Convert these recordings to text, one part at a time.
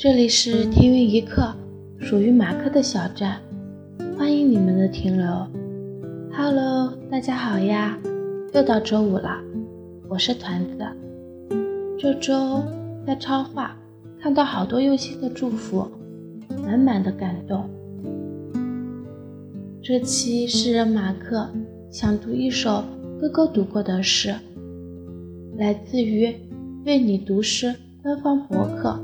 这里是听云一刻，属于马克的小站，欢迎你们的停留。Hello，大家好呀，又到周五了，我是团子。这周在超话看到好多用心的祝福，满满的感动。这期诗人马克想读一首哥哥读过的诗，来自于为你读诗。官方博客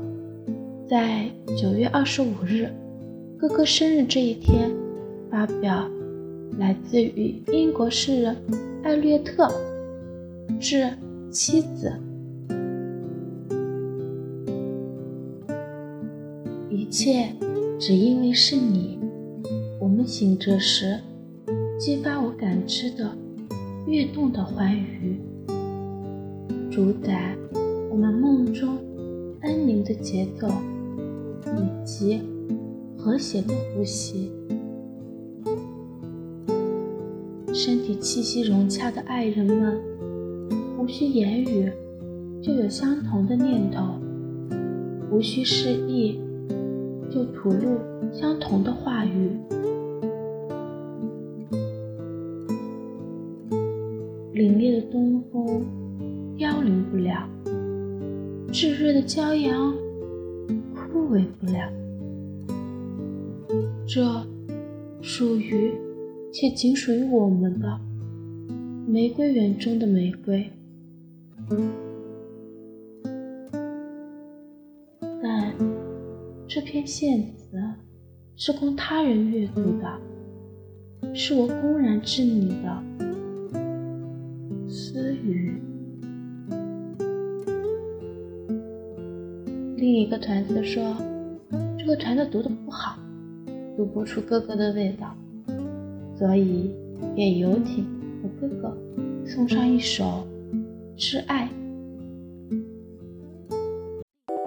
在九月二十五日，哥哥生日这一天发表，来自于英国诗人艾略特致妻子。一切只因为是你，我们醒着时，激发我感知的跃动的欢愉，主宰我们梦中。安宁的节奏，以及和谐的呼吸，身体气息融洽的爱人们，无需言语就有相同的念头，无需示意就吐露相同的话语。凛冽的东风凋零不了。炙热的骄阳枯萎不了，这属于且仅属于我们的玫瑰园中的玫瑰。但这篇献词是供他人阅读的，是我公然致你的私语。另一个团子说：“这个团子读的不好，读不出哥哥的味道，所以给游艇和哥哥送上一首《挚爱》。”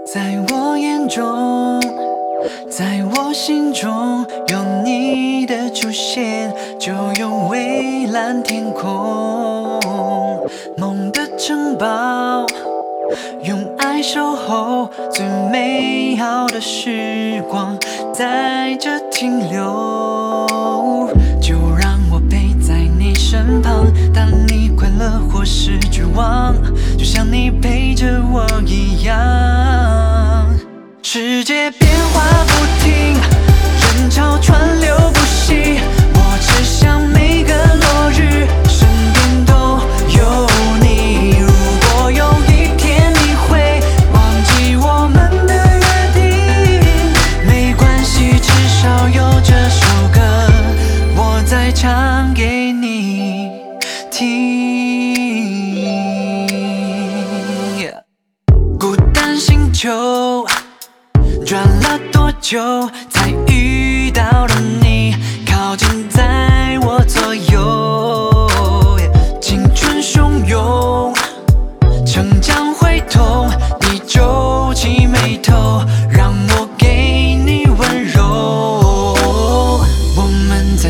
在我眼中，在我心中，有你的出现，就有蔚蓝天空，梦的城堡。守候最美好的时光，在这停留。就让我陪在你身旁，当你快乐或是绝望，就像你陪着我一样。世界变再唱给你听，孤单星球转了多久才遇到了你？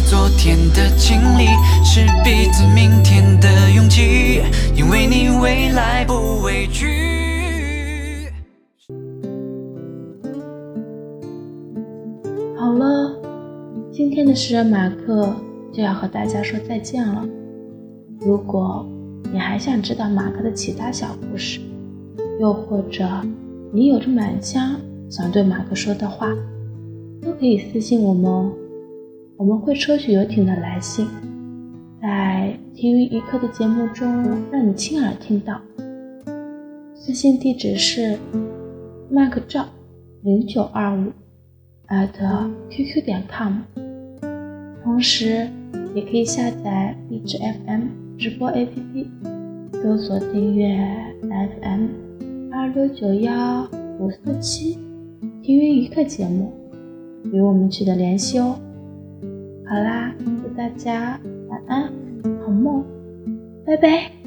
昨天的经历，是彼此明天的勇气，因为你未来不畏惧。好了，今天的诗人马克就要和大家说再见了。如果你还想知道马克的其他小故事，又或者你有着满腔想对马克说的话，都可以私信我们哦。我们会抽取游艇的来信，在听云一刻的节目中让你亲耳听到。私信地址是 mark 赵零九二五。at qq 点 com，同时也可以下载荔枝 FM 直播 APP，搜索订阅 FM 二六九幺五四七听云一刻节目，与我们取得联系哦。好啦，祝大家晚安，好梦，拜拜。